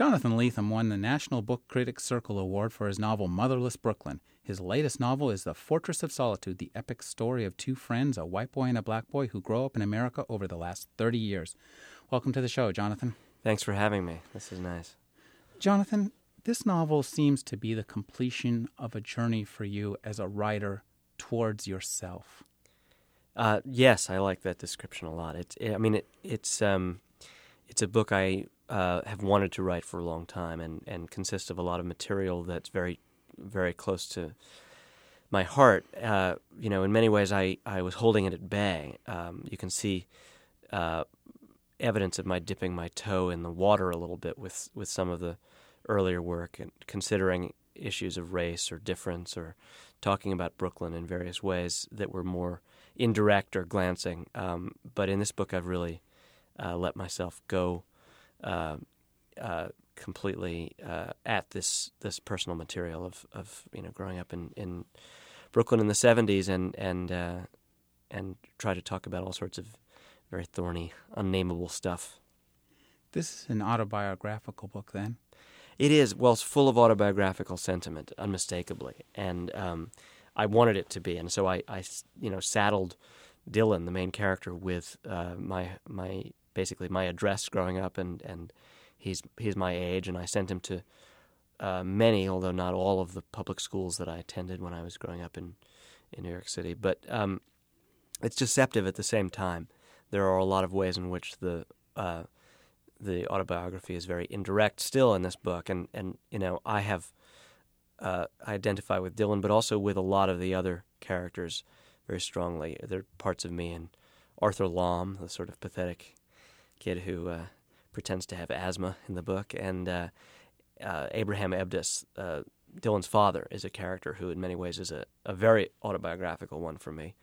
Jonathan Lethem won the National Book Critics Circle Award for his novel Motherless Brooklyn. His latest novel is The Fortress of Solitude, the epic story of two friends, a white boy and a black boy, who grow up in America over the last 30 years. Welcome to the show, Jonathan. Thanks for having me. This is nice. Jonathan, this novel seems to be the completion of a journey for you as a writer towards yourself. Uh, yes, I like that description a lot. It's, I mean, it, it's um, it's a book I uh, have wanted to write for a long time, and, and consists of a lot of material that's very, very close to my heart. Uh, you know, in many ways, I, I was holding it at bay. Um, you can see uh, evidence of my dipping my toe in the water a little bit with, with some of the earlier work, and considering issues of race or difference, or talking about Brooklyn in various ways that were more indirect or glancing. Um, but in this book, I've really uh, let myself go uh, uh, completely uh, at this this personal material of, of you know growing up in, in Brooklyn in the '70s and and uh, and try to talk about all sorts of very thorny, unnameable stuff. This is an autobiographical book, then. It is. Well, it's full of autobiographical sentiment, unmistakably, and um, I wanted it to be, and so I, I, you know, saddled Dylan, the main character, with uh, my my basically my address growing up, and and he's he's my age, and I sent him to uh, many, although not all, of the public schools that I attended when I was growing up in in New York City. But um, it's deceptive at the same time. There are a lot of ways in which the uh, the autobiography is very indirect still in this book, and and you know I have uh, I identify with Dylan, but also with a lot of the other characters very strongly. There are parts of me and Arthur Lomb, the sort of pathetic kid who uh, pretends to have asthma in the book, and uh, uh, Abraham Ebdus, uh, Dylan's father, is a character who, in many ways, is a, a very autobiographical one for me.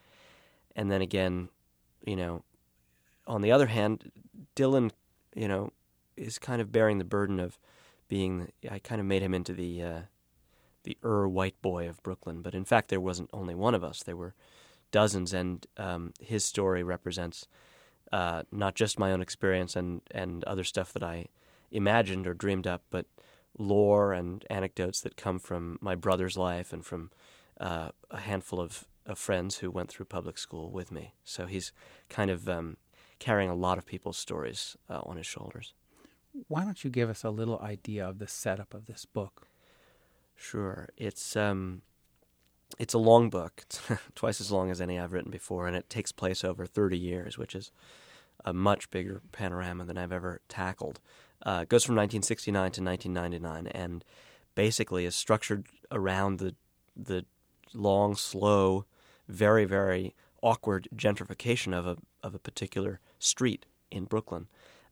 And then again, you know, on the other hand, Dylan, you know, is kind of bearing the burden of being. I kind of made him into the uh, the Ur white boy of Brooklyn, but in fact, there wasn't only one of us. There were dozens, and um, his story represents uh, not just my own experience and, and other stuff that I imagined or dreamed up, but lore and anecdotes that come from my brother's life and from uh, a handful of, of, friends who went through public school with me. So he's kind of um, carrying a lot of people's stories uh, on his shoulders. Why don't you give us a little idea of the setup of this book? Sure. It's um, it's a long book, it's twice as long as any I've written before, and it takes place over 30 years, which is a much bigger panorama than I've ever tackled. Uh, it goes from 1969 to 1999, and basically is structured around the the long, slow, very, very awkward gentrification of a of a particular street in Brooklyn,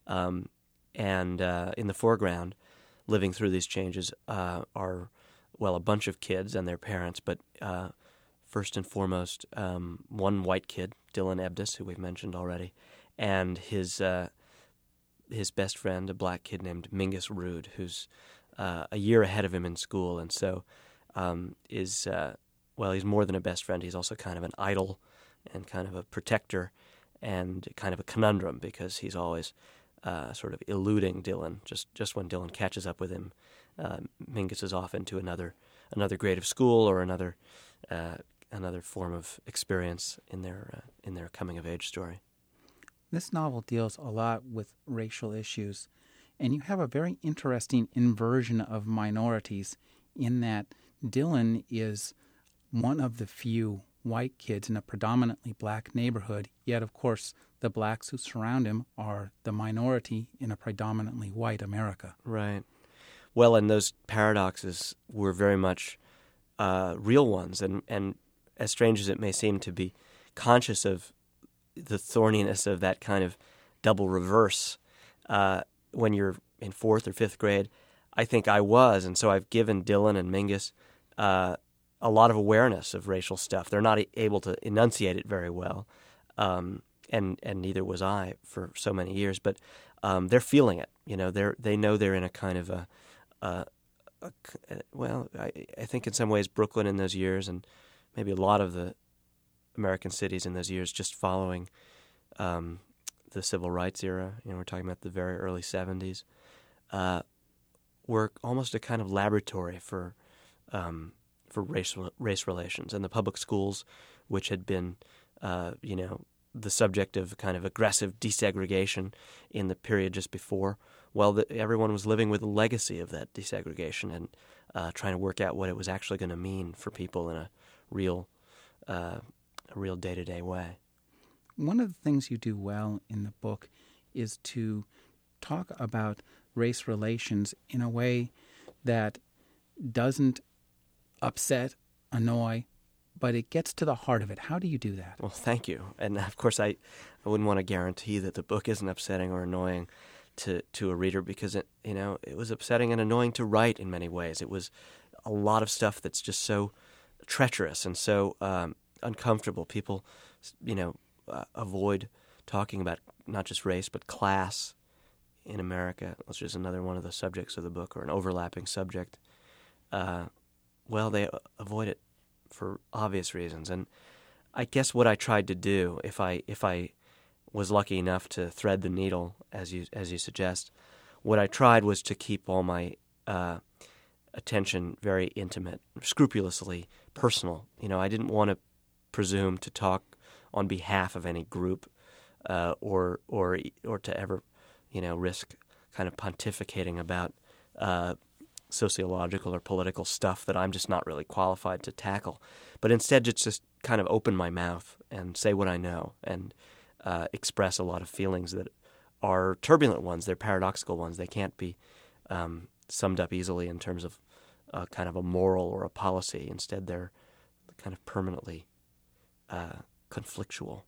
um, and uh, in the foreground, living through these changes uh, are well, a bunch of kids and their parents, but uh, first and foremost, um, one white kid, Dylan Ebdus, who we've mentioned already, and his uh, his best friend, a black kid named Mingus Rude, who's uh, a year ahead of him in school, and so um, is uh, well, he's more than a best friend. He's also kind of an idol and kind of a protector and kind of a conundrum because he's always uh, sort of eluding Dylan. Just just when Dylan catches up with him, uh, Mingus is off into another another grade of school or another uh, another form of experience in their uh, in their coming of age story. This novel deals a lot with racial issues, and you have a very interesting inversion of minorities in that Dylan is one of the few white kids in a predominantly black neighborhood, yet, of course, the blacks who surround him are the minority in a predominantly white America. Right. Well, and those paradoxes were very much uh, real ones, and and as strange as it may seem to be conscious of the thorniness of that kind of double reverse uh, when you're in fourth or fifth grade, I think I was, and so I've given Dylan and Mingus uh, a lot of awareness of racial stuff. They're not able to enunciate it very well, um, and and neither was I for so many years. But um, they're feeling it. You know, they're they know they're in a kind of a uh, a, well, I, I think in some ways Brooklyn in those years, and maybe a lot of the American cities in those years, just following um, the civil rights era. You know, we're talking about the very early '70s. Uh, were almost a kind of laboratory for um, for race race relations, and the public schools, which had been, uh, you know, the subject of kind of aggressive desegregation in the period just before. Well, the, everyone was living with the legacy of that desegregation and uh, trying to work out what it was actually going to mean for people in a real, uh, a real day to day way. One of the things you do well in the book is to talk about race relations in a way that doesn't upset, annoy, but it gets to the heart of it. How do you do that? Well, thank you. And of course, I, I wouldn't want to guarantee that the book isn't upsetting or annoying to, to a reader because it, you know, it was upsetting and annoying to write in many ways. It was a lot of stuff that's just so treacherous and so um, uncomfortable. People, you know, uh, avoid talking about not just race but class in America, which is another one of the subjects of the book or an overlapping subject. Uh, well, they avoid it for obvious reasons. And I guess what I tried to do, if I if I was lucky enough to thread the needle, as you as you suggest, what I tried was to keep all my uh, attention very intimate, scrupulously personal. You know, I didn't want to presume to talk on behalf of any group, uh, or or or to ever, you know, risk kind of pontificating about uh, sociological or political stuff that I'm just not really qualified to tackle. But instead, just just kind of open my mouth and say what I know and uh, express a lot of feelings that are turbulent ones. They're paradoxical ones. They can't be um, summed up easily in terms of uh, kind of a moral or a policy. Instead, they're kind of permanently uh, conflictual.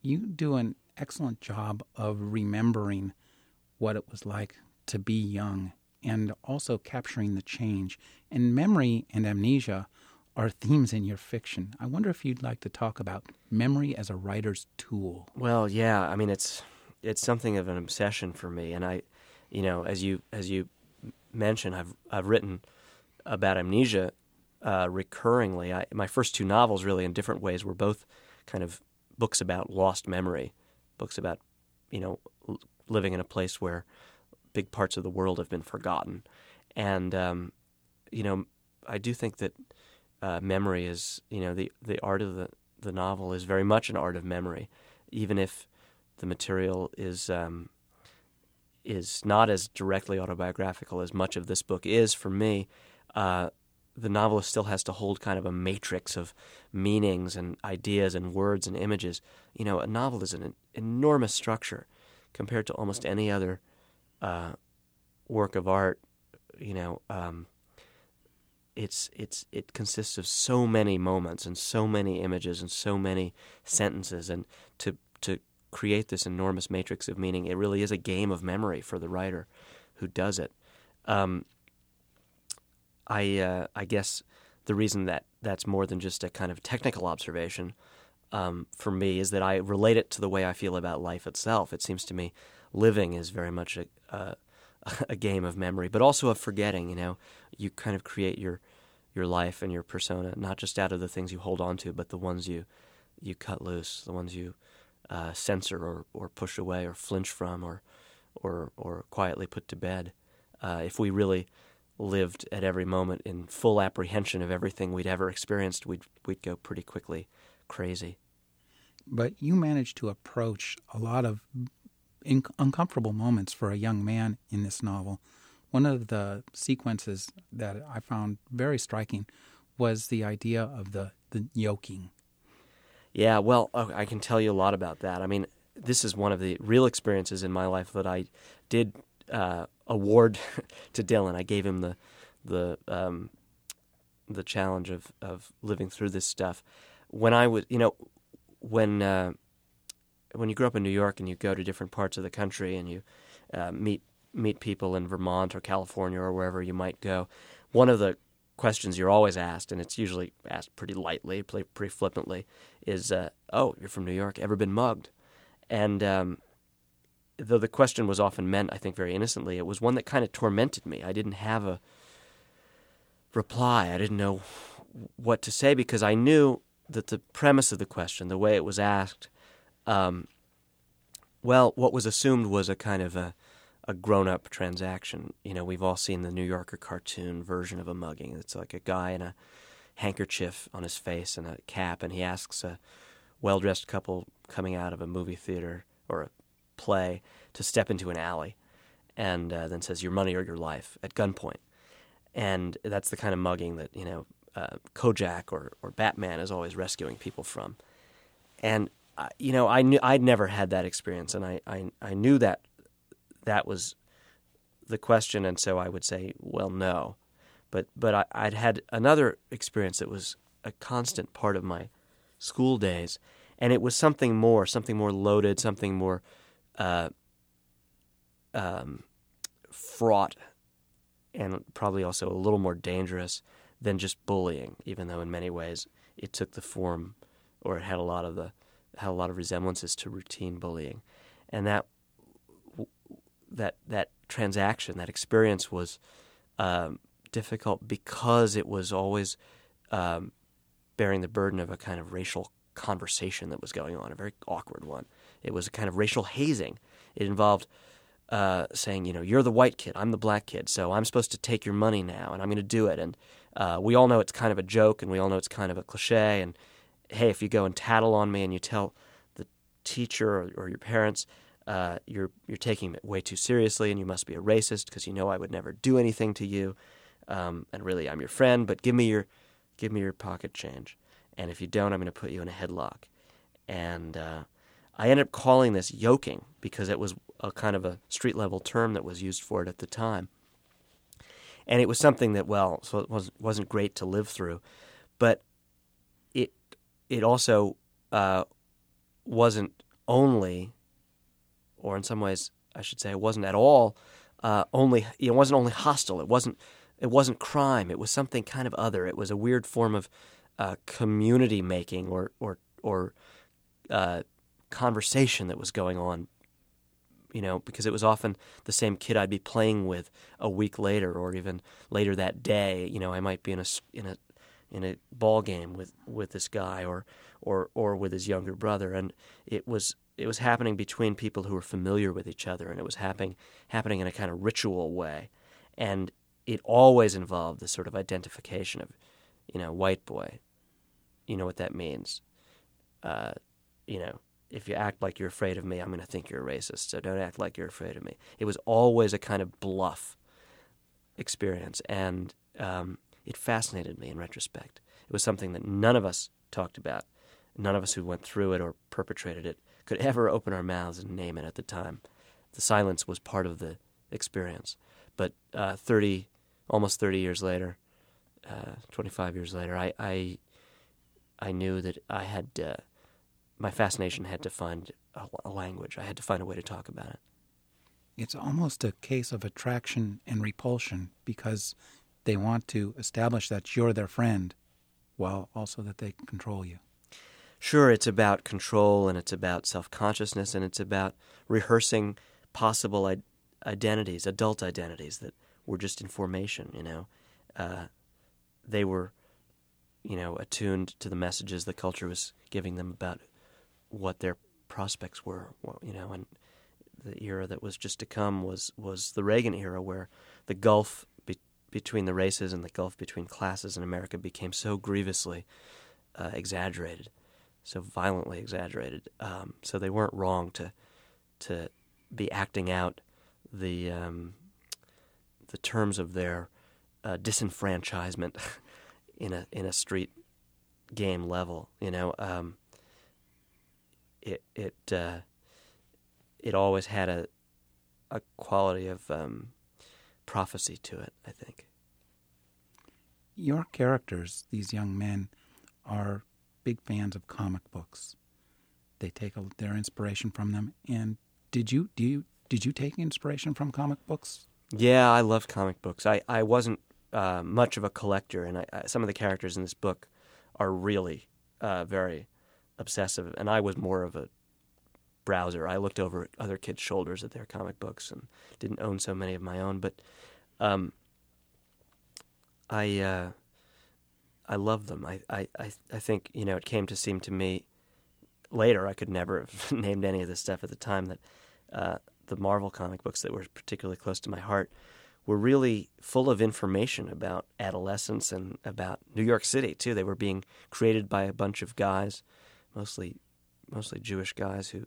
You do an excellent job of remembering what it was like to be young and also capturing the change. And memory and amnesia are themes in your fiction. I wonder if you'd like to talk about memory as a writer's tool. Well, yeah, I mean it's it's something of an obsession for me, and I, you know, as you as you mentioned, I've I've written about amnesia uh, recurringly. I, my first two novels, really, in different ways, were both kind of books about lost memory, books about you know living in a place where big parts of the world have been forgotten. And um, you know, I do think that uh, memory is you know the the art of the the novel is very much an art of memory, even if the material is um, is not as directly autobiographical as much of this book is for me. Uh, the novelist still has to hold kind of a matrix of meanings and ideas and words and images. You know, a novel is an enormous structure compared to almost any other uh, work of art, you know, um, it's it's it consists of so many moments and so many images and so many sentences, and to to create this enormous matrix of meaning, it really is a game of memory for the writer who does it. Um, I uh, I guess the reason that that's more than just a kind of technical observation um, for me is that I relate it to the way I feel about life itself. It seems to me living is very much a, a, a game of memory, but also of forgetting. You know, you kind of create your your life and your persona not just out of the things you hold on to, but the ones you you cut loose, the ones you uh, censor or, or push away or flinch from or or or quietly put to bed. Uh, if we really lived at every moment in full apprehension of everything we'd ever experienced, we'd we'd go pretty quickly crazy. But you managed to approach a lot of in- uncomfortable moments for a young man in this novel. One of the sequences that I found very striking was the idea of the, the yoking. Yeah, well, oh, I can tell you a lot about that. I mean, this is one of the real experiences in my life that I did uh, award to Dylan. I gave him the the um, the challenge of of living through this stuff. When I was, you know, when uh, when you grow up in New York and you go to different parts of the country and you uh, meet meet people in Vermont or California or wherever you might go, one of the questions you're always asked, and it's usually asked pretty lightly, pretty flippantly, is, uh, "Oh, you're from New York? Ever been mugged?" And um, though the question was often meant, I think, very innocently, it was one that kind of tormented me. I didn't have a reply. I didn't know what to say because I knew that the premise of the question, the way it was asked, um, well, what was assumed was a kind of a, a grown-up transaction. You know, we've all seen the New Yorker cartoon version of a mugging. It's like a guy in a handkerchief on his face and a cap, and he asks a well-dressed couple coming out of a movie theater or a play to step into an alley, and uh, then says, "Your money or your life" at gunpoint. And that's the kind of mugging that you know uh, Kojak or or Batman is always rescuing people from. And uh, you know, I knew I'd never had that experience, and I, I I knew that that was the question, and so I would say, well, no. But but I, I'd had another experience that was a constant part of my school days, and it was something more, something more loaded, something more uh, um, fraught, and probably also a little more dangerous than just bullying. Even though in many ways it took the form, or it had a lot of the had a lot of resemblances to routine bullying, and that that that transaction, that experience was um, difficult because it was always um, bearing the burden of a kind of racial conversation that was going on, a very awkward one. It was a kind of racial hazing. It involved uh, saying, you know, you're the white kid, I'm the black kid, so I'm supposed to take your money now, and I'm going to do it. And uh, we all know it's kind of a joke, and we all know it's kind of a cliche. And hey, if you go and tattle on me and you tell the teacher or, or your parents, uh, you're you're taking it way too seriously, and you must be a racist because you know I would never do anything to you, um, and really I'm your friend. But give me your give me your pocket change, and if you don't, I'm going to put you in a headlock. And uh, I ended up calling this yoking because it was a kind of a street level term that was used for it at the time, and it was something that well, so it was wasn't great to live through, but it it also uh, wasn't only or in some ways, I should say, it wasn't at all uh, only. It wasn't only hostile. It wasn't. It wasn't crime. It was something kind of other. It was a weird form of uh, community making or or or uh, conversation that was going on. You know, because it was often the same kid I'd be playing with a week later, or even later that day. You know, I might be in a in a in a ball game with, with this guy, or or or with his younger brother, and it was it was happening between people who were familiar with each other, and it was happening happening in a kind of ritual way, and it always involved this sort of identification of, you know, white boy. You know what that means. Uh, you know, if you act like you're afraid of me, I'm going to think you're a racist. So don't act like you're afraid of me. It was always a kind of bluff experience, and um, it fascinated me in retrospect. It was something that none of us talked about. None of us who went through it or perpetrated it could ever open our mouths and name it at the time. The silence was part of the experience. But uh, 30, almost 30 years later, uh, 25 years later, I, I, I knew that I had, uh, my fascination had to find a, a language. I had to find a way to talk about it. It's almost a case of attraction and repulsion because they want to establish that you're their friend while also that they control you sure, it's about control and it's about self consciousness and it's about rehearsing possible I- identities, adult identities that were just in formation. You know, uh, they were, you know, attuned to the messages the culture was giving them about what their prospects were. You know, and the era that was just to come was was the Reagan era, where the gulf be- between the races and the gulf between classes in America became so grievously uh, exaggerated so violently exaggerated. Um, so they weren't wrong to to be acting out the um, the terms of their uh, disenfranchisement in a in a street game level. You know, um, it it uh, it always had a a quality of um, prophecy to it. I think your characters, these young men, are big fans of comic books. They take a, their inspiration from them. And did you do you did you take inspiration from comic books? Yeah, I love comic books. I I wasn't uh, much of a collector, and I, I, some of the characters in this book are really uh, very obsessive, and I was more of a browser. I looked over other kids' shoulders at their comic books and didn't own so many of my own, but um, I uh, I love them. I, I, I think, you know, it came to seem to me later, I could never have named any of this stuff at the time, that uh, the Marvel comic books that were particularly close to my heart were really full of information about adolescence and about New York City too. They were being created by a bunch of guys, mostly mostly Jewish guys who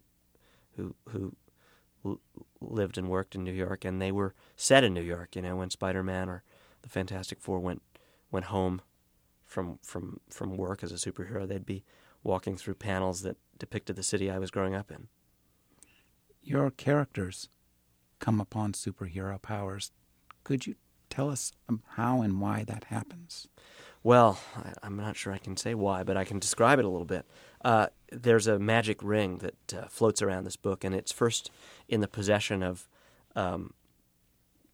who who lived and worked in New York, and they were set in New York. You know, when Spider Man or the Fantastic Four went went home from from from work as a superhero, they'd be walking through panels that depicted the city I was growing up in. Your characters come upon superhero powers. Could you tell us um, how and why that happens? Well, I, am not sure I can say why, but I can describe it a little bit. Uh, there's a magic ring that uh, floats around this book, and it's first in the possession of um,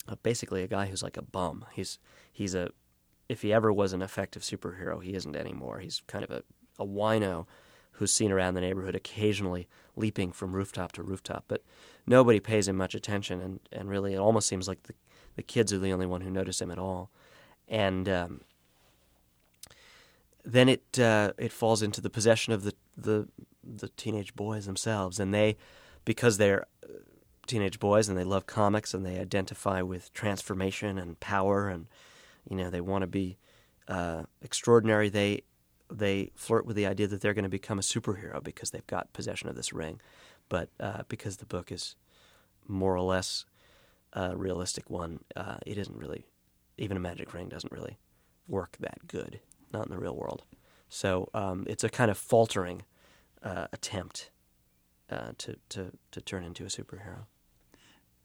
uh, basically a guy who's like a bum. He's he's a if he ever was an effective superhero, he isn't anymore. He's kind of a, a wino who's seen around the neighborhood occasionally leaping from rooftop to rooftop, but nobody pays him much attention, and, and really it almost seems like the the kids are the only one who notice him at all, and um, then it uh, it falls into the possession of the, the the teenage boys themselves, and they because they're uh, teenage boys and they love comics and they identify with transformation and power and you know they want to be uh, extraordinary. They they flirt with the idea that they're going to become a superhero because they've got possession of this ring, but uh, because the book is more or less a realistic one, uh, it isn't really even a magic ring doesn't really work that good not in the real world. So um, it's a kind of faltering uh, attempt uh, to, to, to turn into a superhero.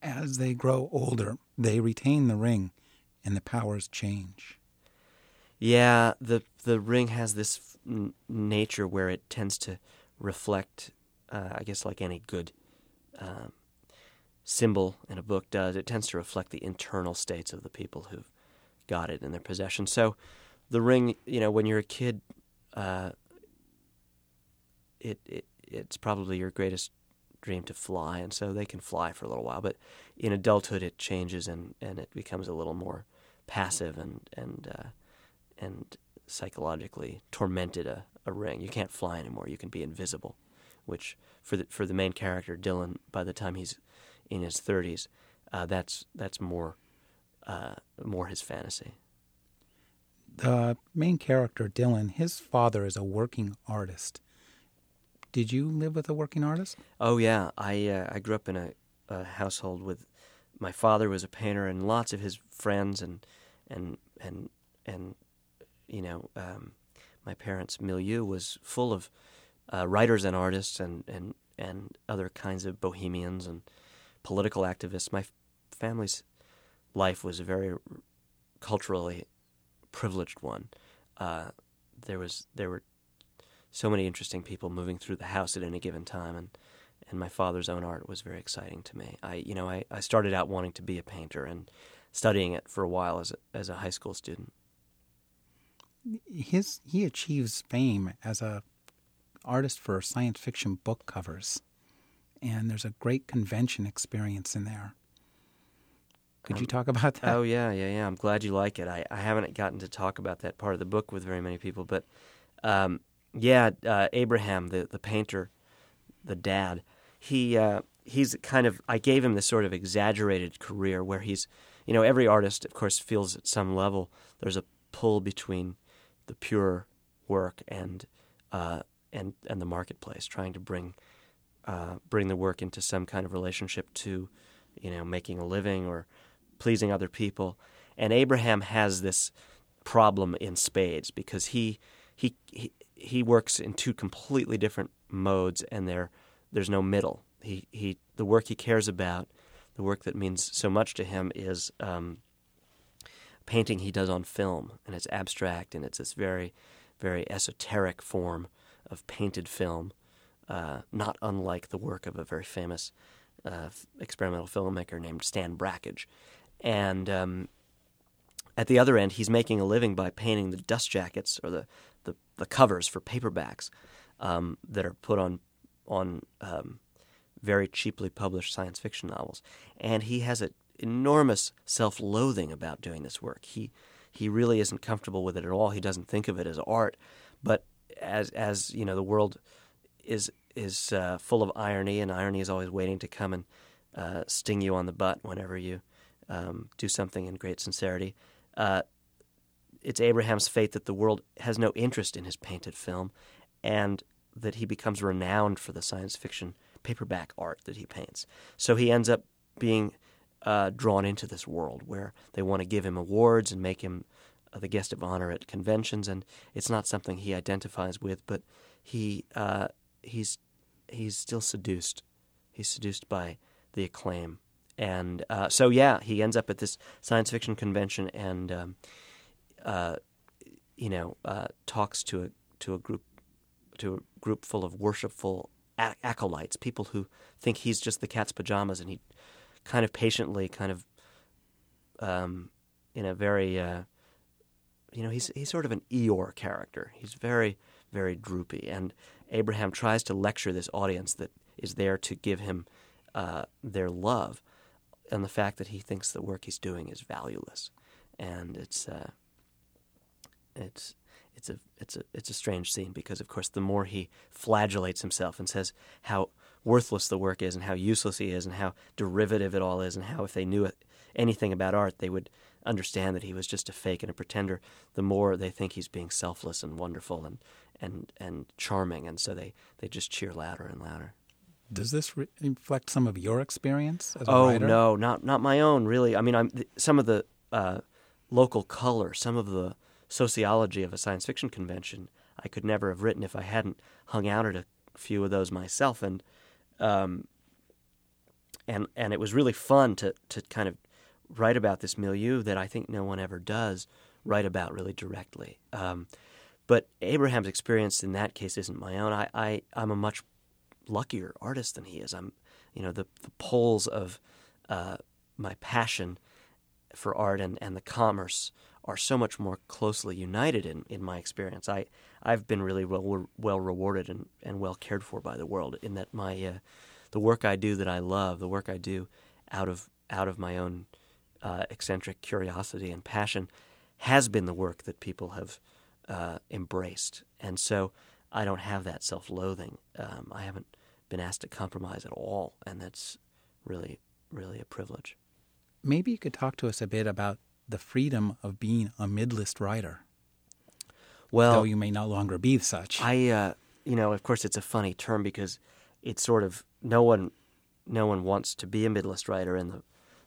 As they grow older, they retain the ring and the powers change. Yeah, the the ring has this n- nature where it tends to reflect, uh, I guess, like any good um, symbol in a book does. It tends to reflect the internal states of the people who've got it in their possession. So the ring, you know, when you're a kid, uh, it, it it's probably your greatest dream to fly, and so they can fly for a little while. But in adulthood, it changes and, and it becomes a little more passive and and uh, and psychologically tormented. A, a ring, you can't fly anymore. You can be invisible, which for the for the main character Dylan, by the time he's in his thirties, uh, that's that's more uh, more his fantasy the main character, Dylan, his father is a working artist. Did you live with a working artist? Oh yeah, I uh, I grew up in a, a, household with my father was a painter, and lots of his friends and and and and you know um, my parents' milieu was full of uh, writers and artists and and and other kinds of bohemians and political activists. My family's life was a very culturally privileged one. Uh, there was there were so many interesting people moving through the house at any given time, and and my father's own art was very exciting to me. I you know I, I started out wanting to be a painter and studying it for a while as a, as a high school student. His he achieves fame as a artist for science fiction book covers, and there's a great convention experience in there. Could um, you talk about that? Oh yeah, yeah, yeah. I'm glad you like it. I, I haven't gotten to talk about that part of the book with very many people, but um, yeah, uh, Abraham, the the painter, the dad, he uh, he's kind of I gave him this sort of exaggerated career where he's, you know, every artist of course feels at some level there's a pull between the pure work and uh, and and the marketplace, trying to bring uh, bring the work into some kind of relationship to, you know, making a living or pleasing other people. And Abraham has this problem in spades because he he he, he works in two completely different modes and there there's no middle. He he the work he cares about, the work that means so much to him is um, painting he does on film and it's abstract and it's this very very esoteric form of painted film, uh, not unlike the work of a very famous uh, experimental filmmaker named Stan Brakhage. And um, at the other end, he's making a living by painting the dust jackets or the, the, the covers for paperbacks um, that are put on on um, very cheaply published science fiction novels. And he has an enormous self-loathing about doing this work. He he really isn't comfortable with it at all. He doesn't think of it as art, but as as you know, the world is is uh, full of irony, and irony is always waiting to come and uh, sting you on the butt whenever you um, do something in great sincerity. Uh, it's Abraham's fate that the world has no interest in his painted film, and that he becomes renowned for the science fiction paperback art that he paints. So he ends up being uh, drawn into this world where they want to give him awards and make him uh, the guest of honor at conventions, and it's not something he identifies with, but he uh, he's he's still seduced. He's seduced by the acclaim, and uh, so yeah, he ends up at this science fiction convention and um, uh, you know uh, talks to a to a group to a group full of worshipful acolytes, people who think he's just the cat's pajamas, and he kind of patiently, kind of um, in a very uh, you know he's he's sort of an Eeyore character. He's very very droopy, and Abraham tries to lecture this audience that is there to give him uh, their love, and the fact that he thinks the work he's doing is valueless, and it's uh, it's it's a it's a it's a strange scene because of course the more he flagellates himself and says how worthless the work is and how useless he is and how derivative it all is and how if they knew anything about art they would understand that he was just a fake and a pretender the more they think he's being selfless and wonderful and and and charming. And so they they just cheer louder and louder. Does this re- reflect some of your experience as a oh writer? no not not my own really. I mean i'm some of the uh, local color some of the sociology of a science fiction convention I could never have written if I hadn't hung out at a few of those myself and um, and and it was really fun to to kind of write about this milieu that I think no one ever does write about really directly. Um, but Abraham's experience in that case isn't my own. I, I I'm a much luckier artist than he is. I'm you know the the poles of uh, my passion for art and, and the commerce are so much more closely united in, in my experience. I I've been really well well rewarded and, and well cared for by the world in that my uh, the work I do that I love, the work I do out of out of my own uh, eccentric curiosity and passion, has been the work that people have uh, embraced, and so I don't have that self-loathing. Um, I haven't been asked to compromise at all, and that's really really a privilege. Maybe you could talk to us a bit about the freedom of being a midlist writer. Well, though you may no longer be such. I, uh, you know, of course, it's a funny term because it's sort of no one, no one wants to be a midlist writer, in the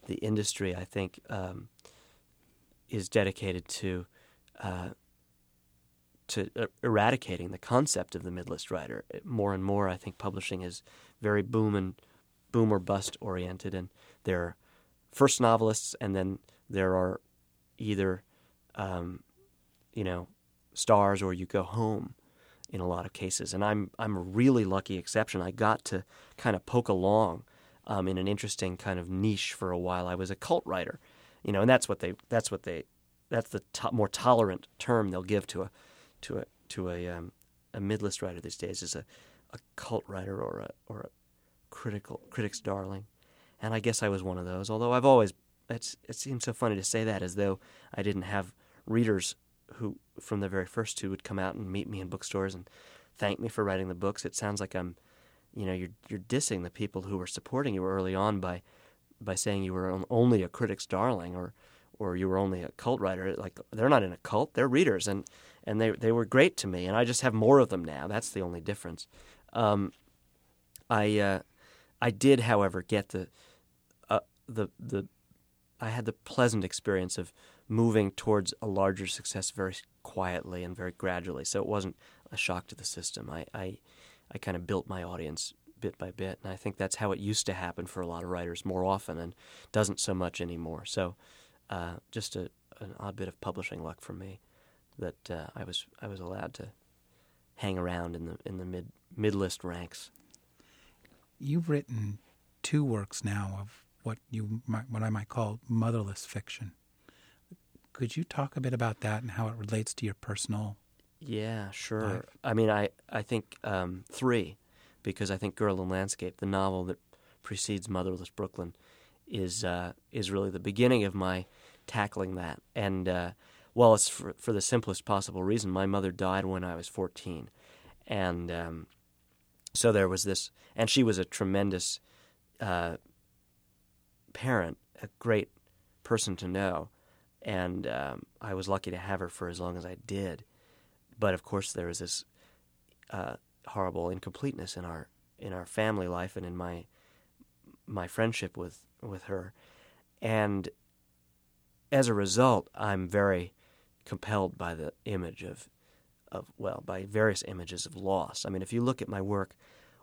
the industry, I think, um, is dedicated to uh, to eradicating the concept of the midlist writer. More and more, I think publishing is very boom and boom or bust oriented, and there are first novelists, and then there are either, um, you know, stars or you go home in a lot of cases. And I'm I'm a really lucky exception. I got to kind of poke along um, in an interesting kind of niche for a while. I was a cult writer, you know, and that's what they that's what they that's the to- more tolerant term they'll give to a to a to a um, a midlist writer these days is a, a cult writer or a or a critical critic's darling. And I guess I was one of those. Although I've always it's, it seems so funny to say that as though I didn't have readers who, from the very first two, would come out and meet me in bookstores and thank me for writing the books. It sounds like I'm, you know, you're you're dissing the people who were supporting you early on by by saying you were only a critic's darling or or you were only a cult writer. Like they're not in a cult; they're readers, and and they they were great to me, and I just have more of them now. That's the only difference. Um, I uh, I did, however, get the uh, the the I had the pleasant experience of moving towards a larger success very quietly and very gradually. So it wasn't a shock to the system. I, I, I kind of built my audience bit by bit, and I think that's how it used to happen for a lot of writers more often, and doesn't so much anymore. So, uh, just a, an odd bit of publishing luck for me that uh, I was I was allowed to hang around in the in the mid mid list ranks. You've written two works now of what you might, what I might call motherless fiction. Could you talk a bit about that and how it relates to your personal? Yeah, sure. Life? I mean, I I think um, three, because I think Girl in Landscape, the novel that precedes Motherless Brooklyn, is uh, is really the beginning of my tackling that. And uh, well, it's for, for the simplest possible reason. My mother died when I was fourteen, and um, so there was this, and she was a tremendous uh, parent, a great person to know, and um, I was lucky to have her for as long as I did. But of course, there was this uh, horrible incompleteness in our in our family life and in my my friendship with with her, and as a result, I'm very compelled by the image of of well, by various images of loss. I mean, if you look at my work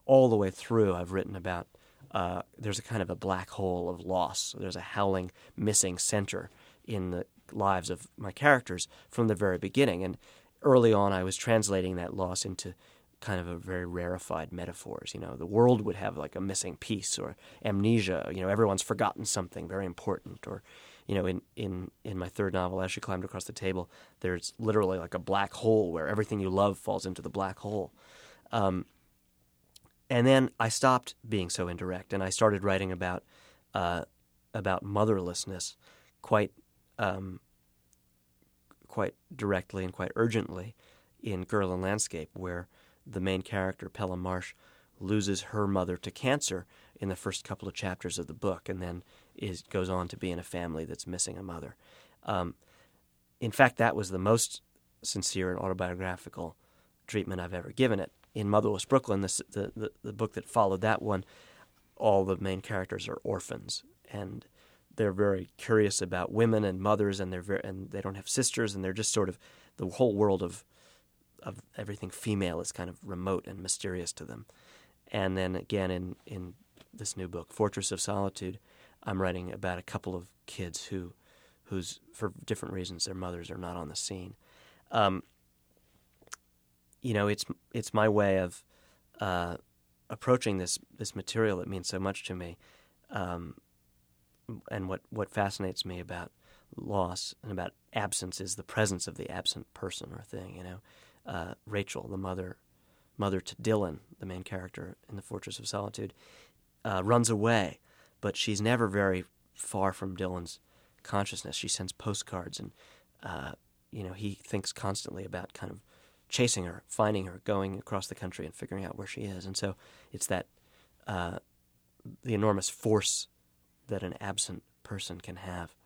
all the way through, I've written about uh, there's a kind of a black hole of loss. There's a howling, missing center in the lives of my characters from the very beginning. And early on, I was translating that loss into kind of a very rarefied metaphors. You know, the world would have like a missing piece or amnesia. You know, everyone's forgotten something very important. Or, you know, in in in my third novel, as she climbed across the table, there's literally like a black hole where everything you love falls into the black hole. Um, and then I stopped being so indirect, and I started writing about uh, about motherlessness, quite um, quite directly and quite urgently in Girl in Landscape, where the main character, Pella Marsh, loses her mother to cancer in the first couple of chapters of the book, and then is goes on to be in a family that's missing a mother. Um, in fact, that was the most sincere and autobiographical treatment I've ever given it. In Motherless Brooklyn, the, the, the, book that followed that one, all the main characters are orphans, and they're very curious about women and mothers, and they're very, and they don't have sisters, and they're just sort of the whole world of of everything female is kind of remote and mysterious to them. And then again in in this new book, Fortress of Solitude, I'm writing about a couple of kids who whose for different reasons their mothers are not on the scene. Um, you know, it's it's my way of uh, approaching this this material that means so much to me, um, and what what fascinates me about loss and about absence is the presence of the absent person or thing. You know, uh, Rachel, the mother, mother to Dylan, the main character in the Fortress of Solitude, uh, runs away, but she's never very far from Dylan's consciousness. She sends postcards, and uh, you know he thinks constantly about kind of chasing her, finding her, going across the country, and figuring out where she is. And so it's that uh, the enormous force that an absent person can have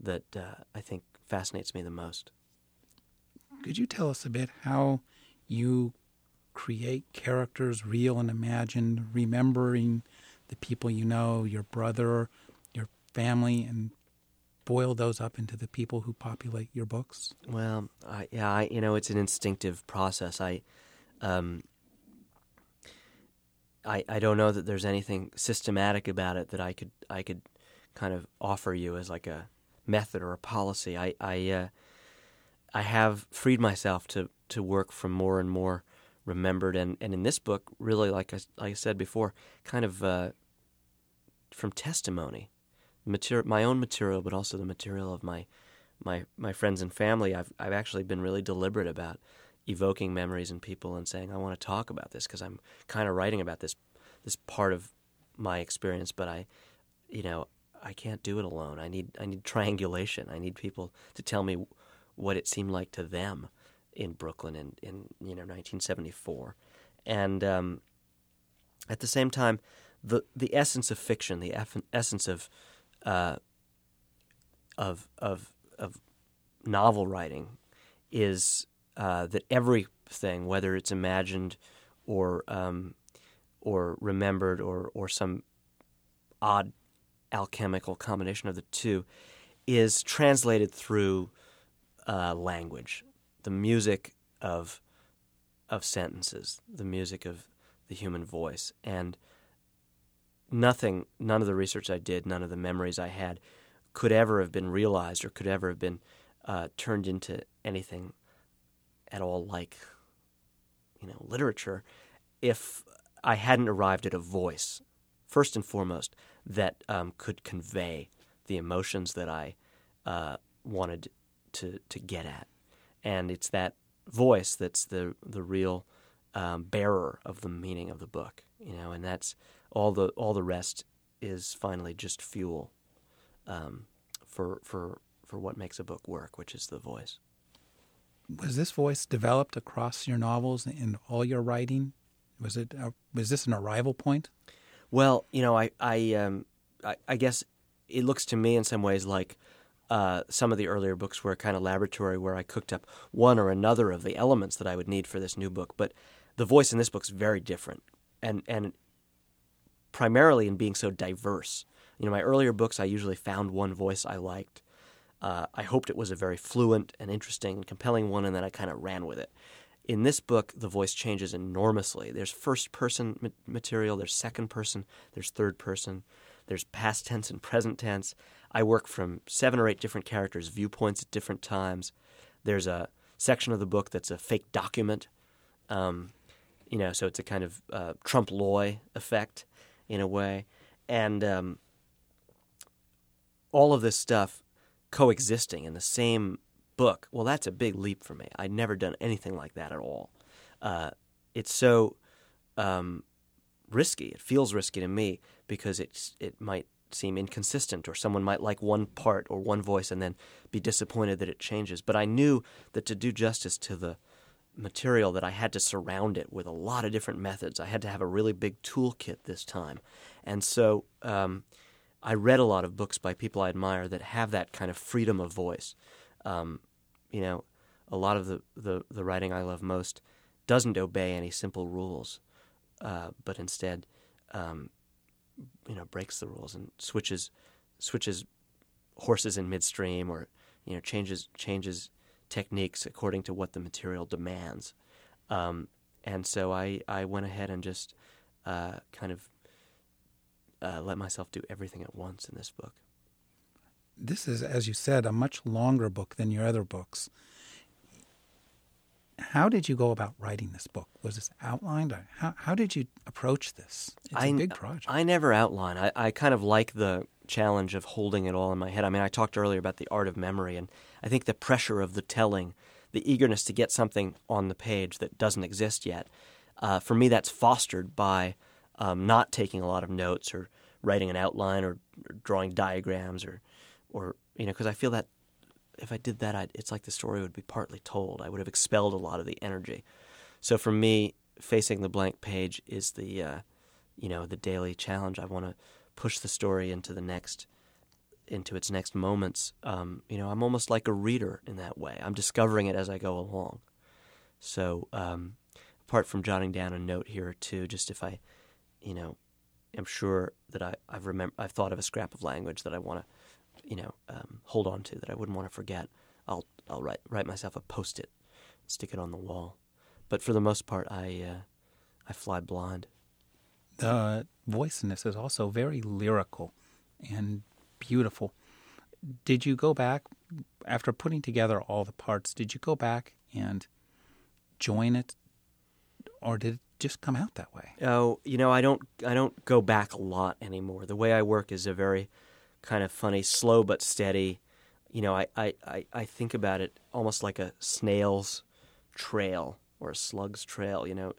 that uh, I think fascinates me the most. Could you tell us a bit how you create characters, real and imagined, remembering the people you know, your brother, your family, and boil those up into the people who populate your books? Well, I, yeah, I, you know, it's an instinctive process. I, um, I, I don't know that there's anything systematic about it that I could I could kind of offer you as like a method or a policy. I I uh, I have freed myself to to work from more and more remembered and, and in this book really like I, like I said before kind of uh, from testimony material my own material but also the material of my my my friends and family I've I've actually been really deliberate about evoking memories in people and saying I want to talk about this because I'm kind of writing about this this part of my experience but I you know I can't do it alone. I need I need triangulation. I need people to tell me what it seemed like to them in Brooklyn in, in you know 1974, and um, at the same time, the the essence of fiction, the eff- essence of uh, of of of novel writing, is uh, that everything, whether it's imagined or um, or remembered or or some odd alchemical combination of the two, is translated through uh, language, the music of of sentences, the music of the human voice, and nothing, none of the research I did, none of the memories I had, could ever have been realized or could ever have been uh, turned into anything at all like, you know, literature, if I hadn't arrived at a voice, first and foremost, that um, could convey the emotions that I uh, wanted to to get at, and it's that voice that's the the real um, bearer of the meaning of the book, you know, and that's all the all the rest is finally just fuel um, for for for what makes a book work, which is the voice. Was this voice developed across your novels and all your writing? Was it uh, was this an arrival point? Well, you know, I I um, I, I guess it looks to me in some ways like uh, some of the earlier books were a kind of laboratory where I cooked up one or another of the elements that I would need for this new book. But the voice in this book is very different, and and primarily in being so diverse. You know, my earlier books, I usually found one voice I liked. Uh, I hoped it was a very fluent and interesting and compelling one, and then I kind of ran with it. In this book, the voice changes enormously. There's first person ma- material, there's second person, there's third person, there's past tense and present tense. I work from seven or eight different characters' viewpoints at different times. There's a section of the book that's a fake document. Um, you know, so it's a kind of uh, Trompe l'oeil effect in a way. And um, all of this stuff coexisting in the same book, well, that's a big leap for me. I'd never done anything like that at all. Uh, it's so um, risky. It feels risky to me because it's it might seem inconsistent, or someone might like one part or one voice and then be disappointed that it changes. But I knew that to do justice to the material, that I had to surround it with a lot of different methods. I had to have a really big toolkit this time, and so. Um, I read a lot of books by people I admire that have that kind of freedom of voice. Um, you know, a lot of the, the, the, writing I love most doesn't obey any simple rules, uh, but instead, um, you know, breaks the rules and switches switches horses in midstream or you know changes changes techniques according to what the material demands. Um, and so I, I went ahead and just uh, kind of uh, let myself do everything at once in this book. This is, as you said, a much longer book than your other books. How did you go about writing this book? Was this outlined? How, how did you approach this? It's I, a big project. I never outline. I, I kind of like the challenge of holding it all in my head. I mean, I talked earlier about the art of memory, and I think the pressure of the telling, the eagerness to get something on the page that doesn't exist yet, uh, for me, that's fostered by um, not taking a lot of notes or writing an outline or, or drawing diagrams or, or you know, because I feel that if I did that, I'd, it's like the story would be partly told. I would have expelled a lot of the energy. So for me, facing the blank page is the, uh, you know, the daily challenge. I want to push the story into the next, into its next moments. Um, you know, I'm almost like a reader in that way. I'm discovering it as I go along. So um, apart from jotting down a note here or two, just if I, you know, am sure that I, I've remember I've thought of a scrap of language that I want to, you know, um, hold on to that I wouldn't want to forget. I'll I'll write write myself a post it, stick it on the wall. But for the most part, I uh, I fly blind. The voice in this is also very lyrical and beautiful. Did you go back after putting together all the parts? Did you go back and join it, or did it just come out that way? Oh, you know, I don't I don't go back a lot anymore. The way I work is a very kind of funny, slow but steady. You know, I, I, I, I think about it almost like a snail's trail or a slug's trail. You know,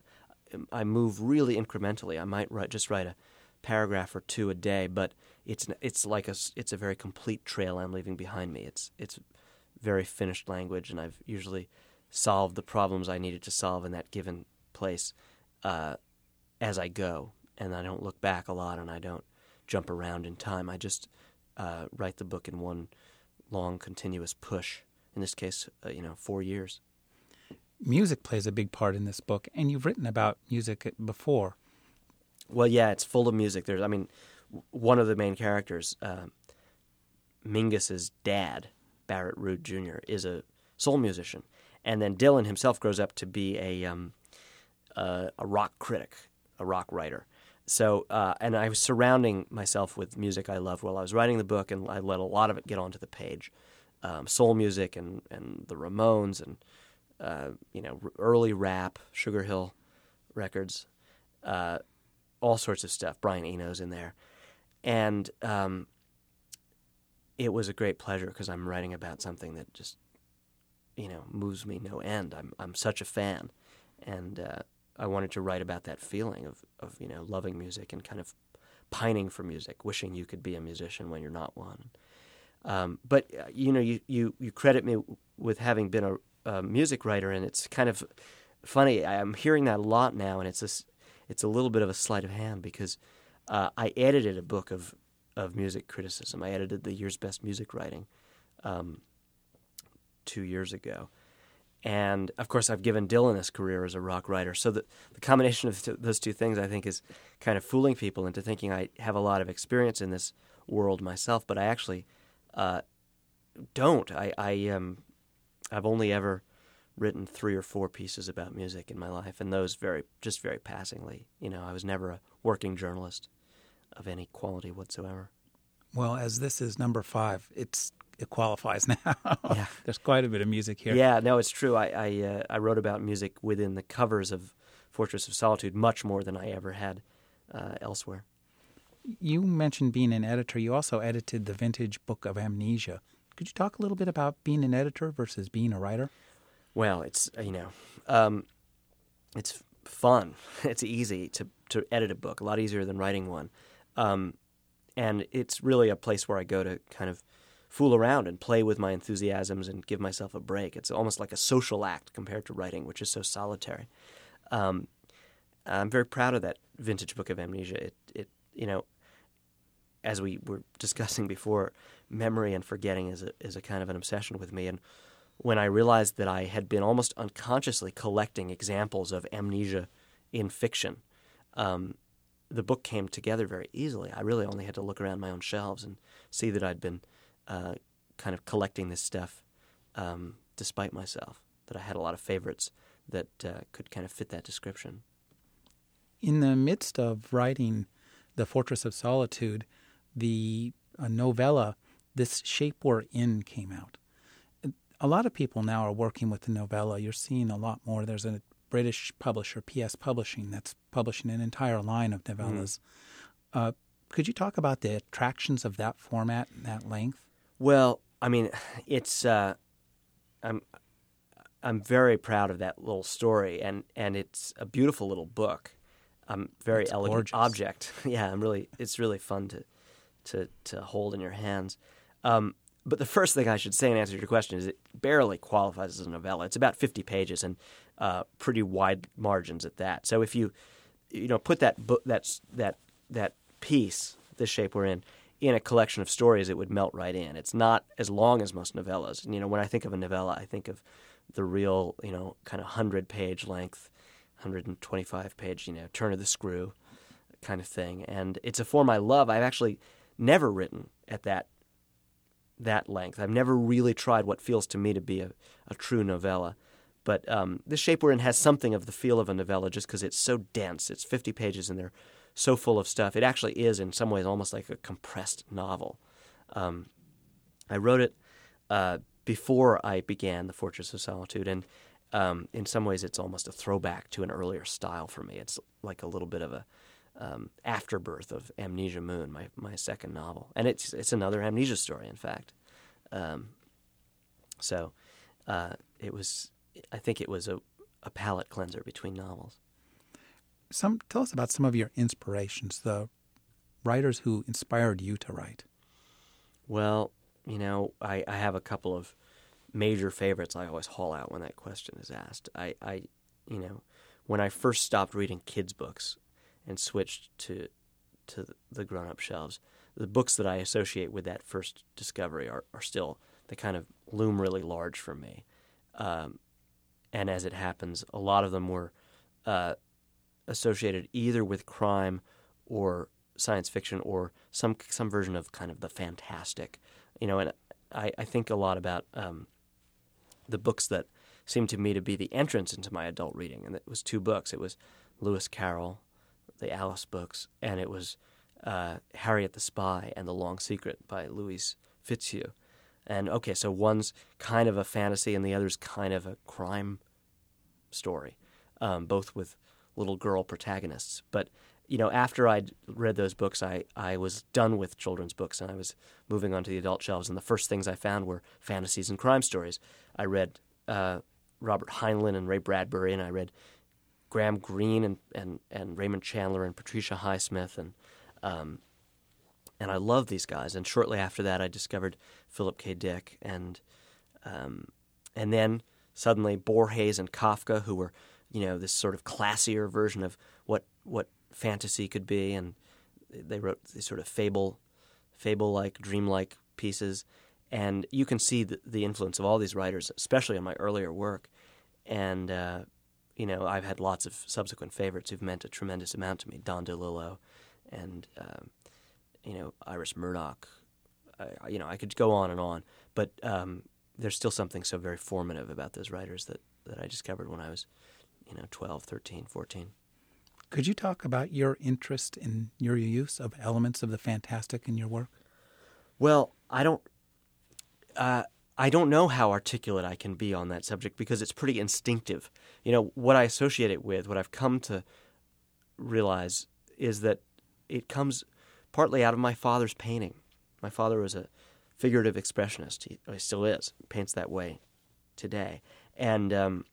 I move really incrementally. I might write just write a paragraph or two a day, but it's it's like a it's a very complete trail I'm leaving behind me. It's it's very finished language, and I've usually solved the problems I needed to solve in that given place uh, as I go, and I don't look back a lot, and I don't jump around in time. I just uh, write the book in one long, continuous push. In this case, uh, you know, four years. Music plays a big part in this book, and you've written about music before. Well, yeah, it's full of music. There's, I mean, one of the main characters, uh, Mingus's dad, Barrett Rude Jr., is a soul musician, and then Dylan himself grows up to be a um, uh, a rock critic, a rock writer. So, uh, and I was surrounding myself with music I loved while I was writing the book, and I let a lot of it get onto the page. Um, soul music and, and the Ramones and, uh, you know, early rap, Sugar Hill records, uh, all sorts of stuff. Brian Eno's in there. And um, it was a great pleasure because I'm writing about something that just, you know, moves me no end. I'm, I'm such a fan. And uh, I wanted to write about that feeling of, of you know loving music and kind of pining for music, wishing you could be a musician when you're not one. Um, but uh, you know, you, you you credit me with having been a, a, music writer, and it's kind of funny. I'm hearing that a lot now, and it's a, it's a little bit of a sleight of hand because uh, I edited a book of of music criticism. I edited the year's best music writing um, two years ago. And of course, I've given Dylan his career as a rock writer. So the, the combination of th- those two things, I think, is kind of fooling people into thinking I have a lot of experience in this world myself, but I actually uh, don't. I, I um, I've only ever written three or four pieces about music in my life, and those very just very passingly. You know, I was never a working journalist of any quality whatsoever. Well, as this is number five, it's it qualifies now. Yeah. There's quite a bit of music here. Yeah, no, it's true. I I, uh, I wrote about music within the covers of Fortress of Solitude much more than I ever had uh, elsewhere. You mentioned being an editor. You also edited the vintage book of Amnesia. Could you talk a little bit about being an editor versus being a writer? Well, it's you know, um, it's fun. It's easy to to edit a book, a lot easier than writing one, um, and it's really a place where I go to kind of fool around and play with my enthusiasms and give myself a break. It's almost like a social act compared to writing, which is so solitary. Um, I'm very proud of that vintage book of amnesia. It, it, you know, as we were discussing before, memory and forgetting is a, is a kind of an obsession with me. And when I realized that I had been almost unconsciously collecting examples of amnesia in fiction, um, the book came together very easily. I really only had to look around my own shelves and see that I'd been uh, kind of collecting this stuff um, despite myself, that I had a lot of favorites that uh, could kind of fit that description. In the midst of writing The Fortress of Solitude, the uh, novella, This Shape We're In, came out. A lot of people now are working with the novella. You're seeing a lot more. There's a British publisher, PS Publishing, that's publishing an entire line of novellas. Mm-hmm. Uh, could you talk about the attractions of that format and that length? Well, I mean, it's uh, I'm I'm very proud of that little story, and and it's a beautiful little book. I'm very it's elegant gorgeous. object. yeah, I'm really. It's really fun to to to hold in your hands. Um, but the first thing I should say in answer to your question is it barely qualifies as a novella. It's about 50 pages and uh, pretty wide margins at that. So if you you know put that book that's that that piece, the shape we're in, in a collection of stories, it would melt right in. It's not as long as most novellas. And, you know, when I think of a novella, I think of the real, you know, kind of hundred page length, 125 page, you know, turn of the screw kind of thing. And it's a form I love. I've actually never written at that that length. I've never really tried what feels to me to be a, a true novella. But um, The Shape We're In has something of the feel of a novella just because it's so dense. It's 50 pages and they're so full of stuff. It actually is, in some ways, almost like a compressed novel. Um, I wrote it uh, before I began The Fortress of Solitude, and um, in some ways, it's almost a throwback to an earlier style for me. It's like a little bit of a um, afterbirth of Amnesia Moon, my my second novel, and it's it's another amnesia story, in fact. Um, so uh, it was, I think, it was a, a palate cleanser between novels. Some tell us about some of your inspirations, the writers who inspired you to write. Well, you know, I, I have a couple of major favorites I always haul out when that question is asked. I, I you know, when I first stopped reading kids' books and switched to to the grown up shelves, the books that I associate with that first discovery are, are still they kind of loom really large for me. Um, and as it happens, a lot of them were uh, associated either with crime or science fiction or some some version of kind of the fantastic. You know, and I, I think a lot about um, the books that seemed to me to be the entrance into my adult reading, and it was two books. It was Lewis Carroll, the Alice books, and it was uh, Harriet the Spy and the Long Secret by Louise Fitzhugh. And okay, so one's kind of a fantasy, and the other's kind of a crime story, um, both with little girl protagonists. But you know, after I'd read those books, I, I was done with children's books and I was moving on to the adult shelves. And the first things I found were fantasies and crime stories. I read uh, Robert Heinlein and Ray Bradbury, and I read Graham Greene and, and, and Raymond Chandler and Patricia Highsmith, and um, and I love these guys. And shortly after that, I discovered Philip K. Dick, and um, and then suddenly Borges and Kafka, who were you know this sort of classier version of what what fantasy could be, and they wrote these sort of fable fable-like, dreamlike pieces, and you can see the, the influence of all these writers, especially on my earlier work. And uh, you know, I've had lots of subsequent favorites who've meant a tremendous amount to me. Don DeLillo, and um, you know, Iris Murdoch. I, you know, I could go on and on, but um, there's still something so very formative about those writers that, that I discovered when I was, you know, 12, 13, 14. Could you talk about your interest in your use of elements of the fantastic in your work? Well, I don't. Uh, I don't know how articulate I can be on that subject because it's pretty instinctive. You know, what I associate it with, what I've come to realize is that it comes partly out of my father's painting. My father was a figurative expressionist. He, he still is, paints that way today. And um,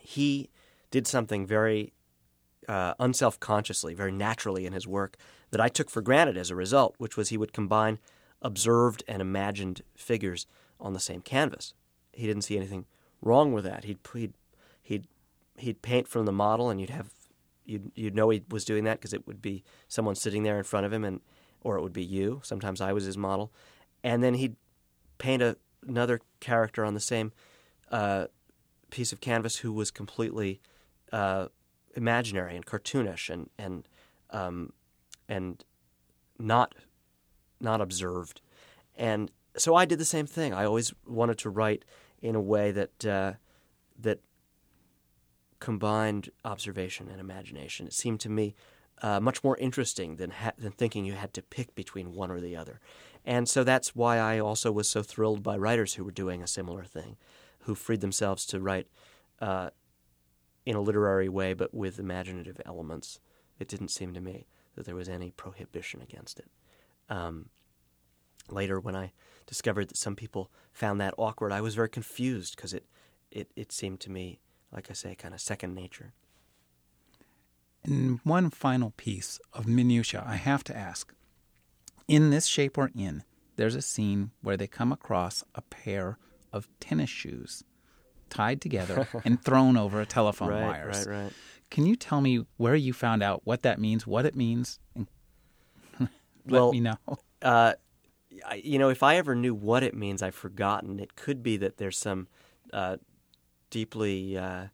he did something very uh, unself consciously, very naturally in his work that I took for granted as a result, which was he would combine observed and imagined figures on the same canvas. He didn't see anything wrong with that. He'd he'd he'd, he'd paint from the model, and you'd have you'd you'd know he was doing that because it would be someone sitting there in front of him, and or it would be you. Sometimes I was his model, and then he'd paint a, another character on the same uh, piece of canvas who was completely uh, imaginary and cartoonish and and um, and not not observed. And so I did the same thing. I always wanted to write in a way that uh, that combined observation and imagination. It seemed to me uh, much more interesting than ha- than thinking you had to pick between one or the other. And so that's why I also was so thrilled by writers who were doing a similar thing, who freed themselves to write uh, in a literary way but with imaginative elements. It didn't seem to me that there was any prohibition against it. Um, later, when I discovered that some people found that awkward, I was very confused because it, it, it seemed to me, like I say, kind of second nature. And one final piece of minutia I have to ask. In This Shape We're In, there's a scene where they come across a pair of tennis shoes tied together and thrown over a telephone right, wires. Right, right. Can you tell me where you found out what that means, what it means? Let well, me know. Uh, you know, if I ever knew what it means, I've forgotten. It could be that there's some uh, deeply uh,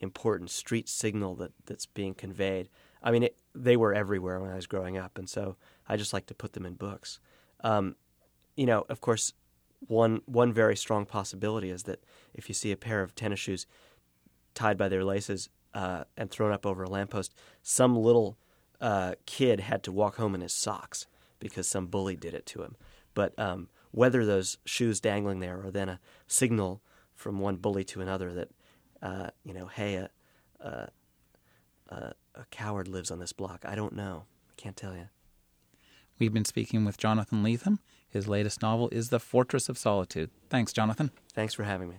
important street signal that, that's being conveyed. I mean, it, they were everywhere when I was growing up, and so I just like to put them in books. Um, you know, of course, one one very strong possibility is that if you see a pair of tennis shoes tied by their laces uh, and thrown up over a lamppost, some little uh, kid had to walk home in his socks because some bully did it to him. But um, whether those shoes dangling there are then a signal from one bully to another that, uh, you know, hey, a, a, a, a coward lives on this block, I don't know. I can't tell you. We've been speaking with Jonathan Lethem. His latest novel is The Fortress of Solitude. Thanks, Jonathan. Thanks for having me.